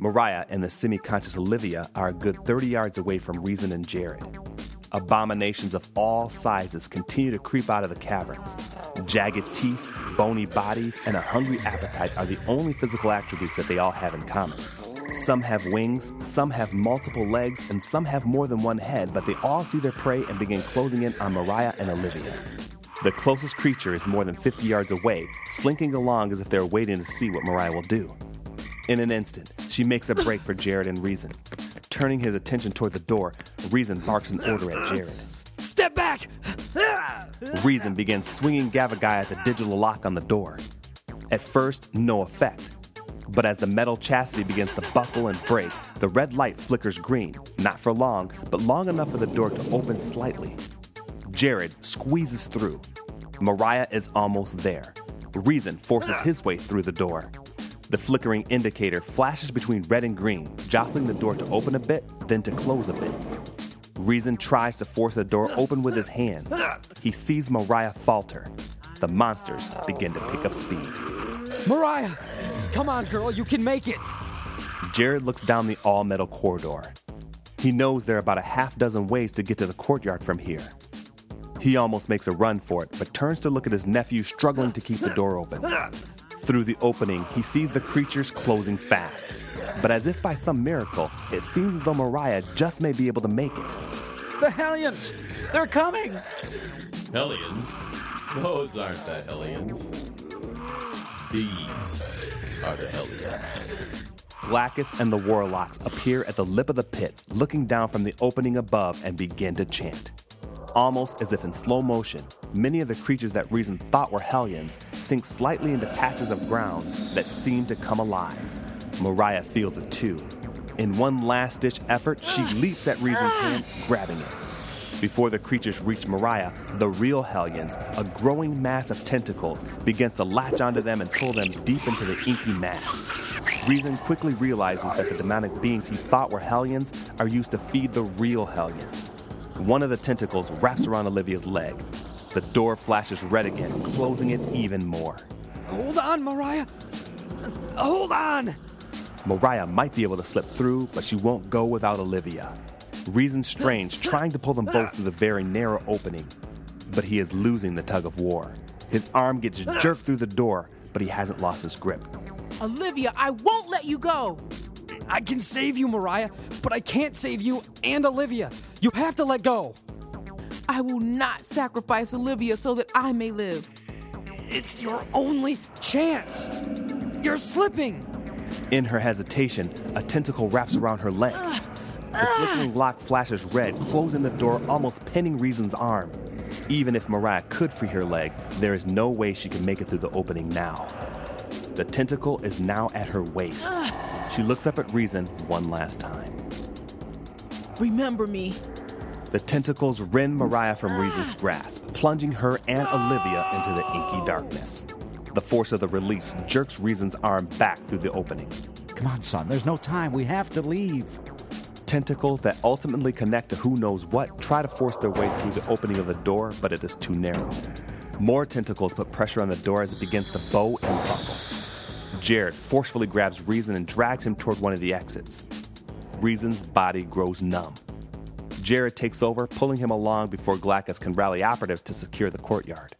Mariah and the semi conscious Olivia are a good 30 yards away from Rezin and Jared. Abominations of all sizes continue to creep out of the caverns. Jagged teeth, bony bodies, and a hungry appetite are the only physical attributes that they all have in common. Some have wings, some have multiple legs, and some have more than one head, but they all see their prey and begin closing in on Mariah and Olivia. The closest creature is more than 50 yards away, slinking along as if they're waiting to see what Mariah will do. In an instant, she makes a break for Jared and Rezin. Turning his attention toward the door, Rezin barks an order at Jared. Step back! Rezin begins swinging Gavagai at the digital lock on the door. At first, no effect. But as the metal chastity begins to buckle and break, the red light flickers green, not for long, but long enough for the door to open slightly. Jared squeezes through. Mariah is almost there. Rezin forces his way through the door. The flickering indicator flashes between red and green, jostling the door to open a bit, then to close a bit. Rezin tries to force the door open with his hands. He sees Mariah falter. The monsters begin to pick up speed. Mariah! Come on, girl, you can make it! Jared looks down the all metal corridor. He knows there are about a half dozen ways to get to the courtyard from here. He almost makes a run for it, but turns to look at his nephew struggling to keep the door open. Through the opening, he sees the creatures closing fast. But as if by some miracle, it seems as though Mariah just may be able to make it. The Hellions! They're coming! Hellions? Those aren't the Hellions. These are the Hellions. Glackus and the Warlocks appear at the lip of the pit, looking down from the opening above and begin to chant. Almost as if in slow motion, many of the creatures that Rezin thought were Hellions sink slightly into patches of ground that seem to come alive. Mariah feels it too. In one last ditch effort, she ah. leaps at Rezin's ah. hand, grabbing it. Before the creatures reach Mariah, the real Hellions, a growing mass of tentacles, begins to latch onto them and pull them deep into the inky mass. Rezin quickly realizes that the demonic beings he thought were Hellions are used to feed the real Hellions. One of the tentacles wraps around Olivia's leg. The door flashes red again, closing it even more. Hold on, Mariah! Hold on! Mariah might be able to slip through, but she won't go without Olivia. Rezin Strange trying to pull them both through the very narrow opening, but he is losing the tug of war. His arm gets jerked through the door, but he hasn't lost his grip. Olivia, I won't let you go. I can save you, Mariah, but I can't save you and Olivia. You have to let go. I will not sacrifice Olivia so that I may live. It's your only chance. You're slipping. In her hesitation, a tentacle wraps around her leg. Ah, the ah. flickering lock flashes red, closing the door, almost pinning Rezin's arm. Even if Mariah could free her leg, there is no way she can make it through the opening now. The tentacle is now at her waist. Ah. She looks up at Rezin one last time. Remember me. The tentacles rend Mariah from Rezin's grasp, plunging her and Olivia into the inky darkness. The force of the release jerks Rezin's arm back through the opening. Come on, son, there's no time. We have to leave. Tentacles that ultimately connect to who knows what try to force their way through the opening of the door, but it is too narrow. More tentacles put pressure on the door as it begins to bow and buckle. Jared forcefully grabs Rezin and drags him toward one of the exits. Rezin's body grows numb. Jared takes over, pulling him along before Glackus can rally operatives to secure the courtyard.